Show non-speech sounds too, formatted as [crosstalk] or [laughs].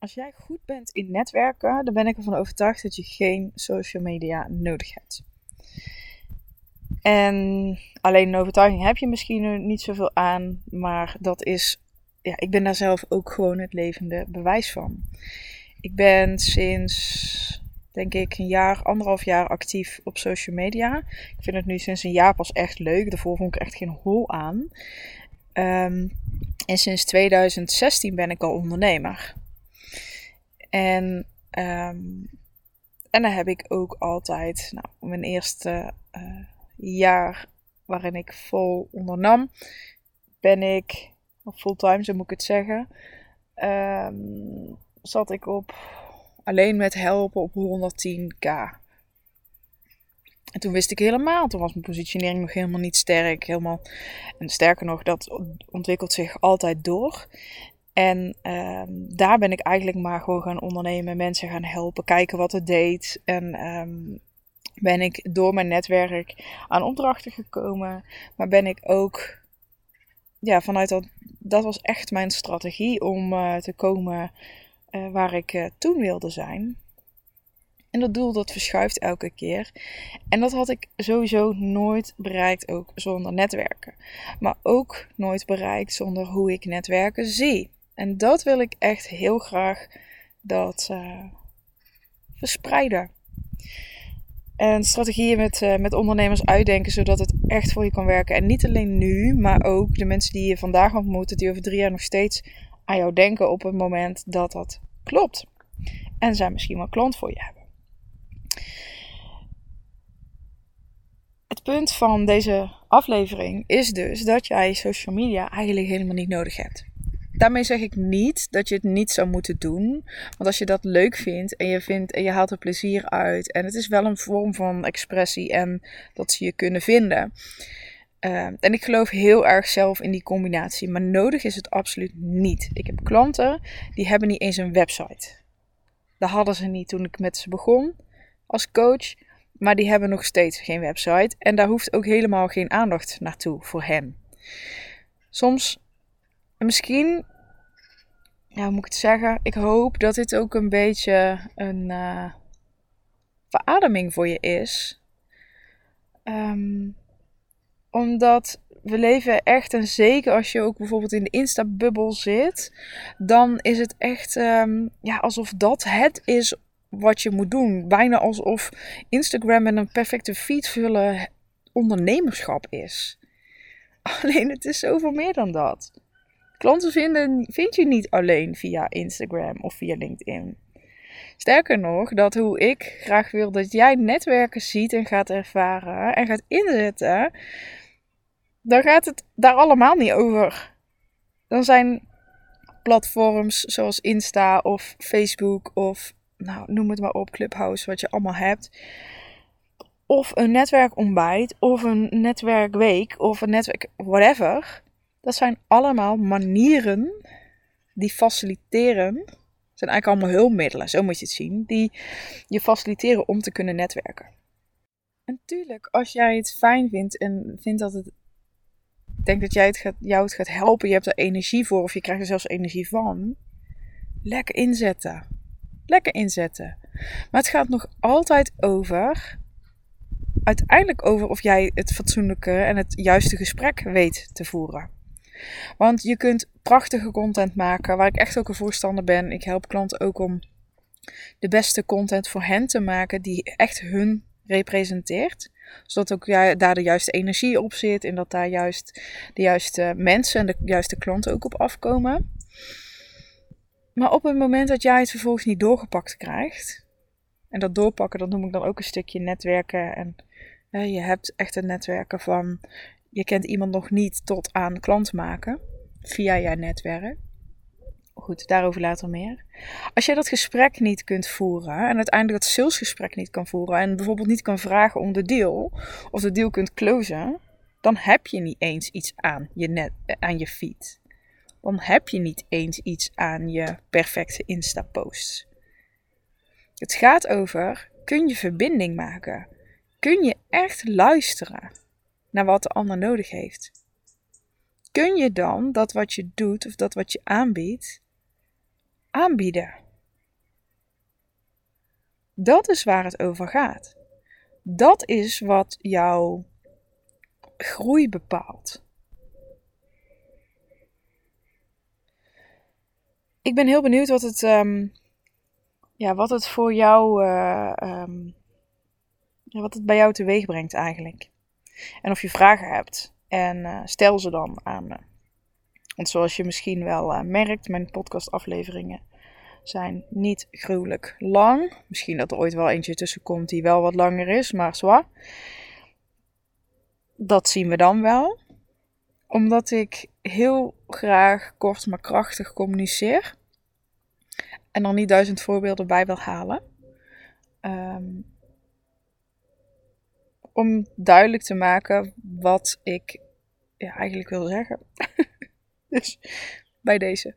Als jij goed bent in netwerken, dan ben ik ervan overtuigd dat je geen social media nodig hebt. En alleen een overtuiging heb je misschien niet zoveel aan, maar dat is, ja, ik ben daar zelf ook gewoon het levende bewijs van. Ik ben sinds, denk ik, een jaar, anderhalf jaar actief op social media. Ik vind het nu sinds een jaar pas echt leuk. Daarvoor vond ik echt geen hol aan. Um, en sinds 2016 ben ik al ondernemer. En, um, en dan heb ik ook altijd nou, mijn eerste uh, jaar waarin ik vol ondernam, ben ik, fulltime zo moet ik het zeggen, um, zat ik op alleen met helpen op 110k. En toen wist ik helemaal, toen was mijn positionering nog helemaal niet sterk. Helemaal, en sterker nog, dat ontwikkelt zich altijd door. En um, daar ben ik eigenlijk maar gewoon gaan ondernemen, mensen gaan helpen, kijken wat het deed. En um, ben ik door mijn netwerk aan opdrachten gekomen. Maar ben ik ook, ja, vanuit dat, dat was echt mijn strategie om uh, te komen uh, waar ik uh, toen wilde zijn. En dat doel dat verschuift elke keer. En dat had ik sowieso nooit bereikt, ook zonder netwerken. Maar ook nooit bereikt zonder hoe ik netwerken zie. En dat wil ik echt heel graag dat uh, verspreiden. En strategieën met, uh, met ondernemers uitdenken, zodat het echt voor je kan werken. En niet alleen nu, maar ook de mensen die je vandaag ontmoet, die over drie jaar nog steeds aan jou denken op het moment dat dat klopt. En zij misschien wel klant voor je hebben. Het punt van deze aflevering is dus dat jij social media eigenlijk helemaal niet nodig hebt. Daarmee zeg ik niet dat je het niet zou moeten doen. Want als je dat leuk vindt en je, vindt, en je haalt er plezier uit. En het is wel een vorm van expressie en dat ze je kunnen vinden. Uh, en ik geloof heel erg zelf in die combinatie. Maar nodig is het absoluut niet. Ik heb klanten die hebben niet eens een website. Dat hadden ze niet toen ik met ze begon als coach. Maar die hebben nog steeds geen website. En daar hoeft ook helemaal geen aandacht naartoe voor hen. Soms, misschien, ja, hoe moet ik het zeggen? Ik hoop dat dit ook een beetje een uh, verademing voor je is. Um, omdat we leven echt, en zeker als je ook bijvoorbeeld in de Insta-bubbel zit, dan is het echt um, ja, alsof dat het is wat je moet doen. Bijna alsof Instagram met een perfecte feed vullen ondernemerschap is. [laughs] Alleen het is zoveel meer dan dat. Klanten vinden, vind je niet alleen via Instagram of via LinkedIn. Sterker nog, dat hoe ik graag wil dat jij netwerken ziet en gaat ervaren en gaat inzetten, dan gaat het daar allemaal niet over. Dan zijn platforms zoals Insta of Facebook of nou, noem het maar op, Clubhouse, wat je allemaal hebt. Of een netwerkontbijt, of een netwerkweek, of een netwerk, whatever. Dat zijn allemaal manieren die faciliteren. zijn eigenlijk allemaal hulpmiddelen, zo moet je het zien. Die je faciliteren om te kunnen netwerken. En tuurlijk, als jij het fijn vindt en vindt dat het. Denk dat jij het gaat, jou het gaat helpen, je hebt er energie voor, of je krijgt er zelfs energie van. Lekker inzetten lekker inzetten. Maar het gaat nog altijd over, uiteindelijk over of jij het fatsoenlijke en het juiste gesprek weet te voeren. Want je kunt prachtige content maken, waar ik echt ook een voorstander ben. Ik help klanten ook om de beste content voor hen te maken die echt hun representeert. Zodat ook daar de juiste energie op zit en dat daar juist de juiste mensen en de juiste klanten ook op afkomen. Maar op het moment dat jij het vervolgens niet doorgepakt krijgt, en dat doorpakken, dat noem ik dan ook een stukje netwerken. En je hebt echt een netwerken van je kent iemand nog niet tot aan klant maken via jouw netwerk. Goed, daarover later meer. Als jij dat gesprek niet kunt voeren en uiteindelijk dat salesgesprek niet kan voeren en bijvoorbeeld niet kan vragen om de deal of de deal kunt closen, dan heb je niet eens iets aan je, net, aan je feed dan heb je niet eens iets aan je perfecte Insta-posts. Het gaat over: kun je verbinding maken? Kun je echt luisteren naar wat de ander nodig heeft? Kun je dan dat wat je doet of dat wat je aanbiedt aanbieden Dat is waar het over gaat. Dat is wat jouw groei bepaalt. Ik ben heel benieuwd wat het, ehm, ja, wat het voor jou, um, ja, wat het bij jou teweeg brengt eigenlijk. En of je vragen hebt. En uh, stel ze dan aan me. Want zoals je misschien wel uh, merkt, mijn podcastafleveringen zijn niet gruwelijk lang. Misschien dat er ooit wel eentje tussen komt die wel wat langer is, maar zwaar. Dat zien we dan wel. Omdat ik heel graag kort maar krachtig communiceer. En er niet duizend voorbeelden bij wil halen. Um, om duidelijk te maken wat ik ja, eigenlijk wil zeggen. [laughs] dus bij deze.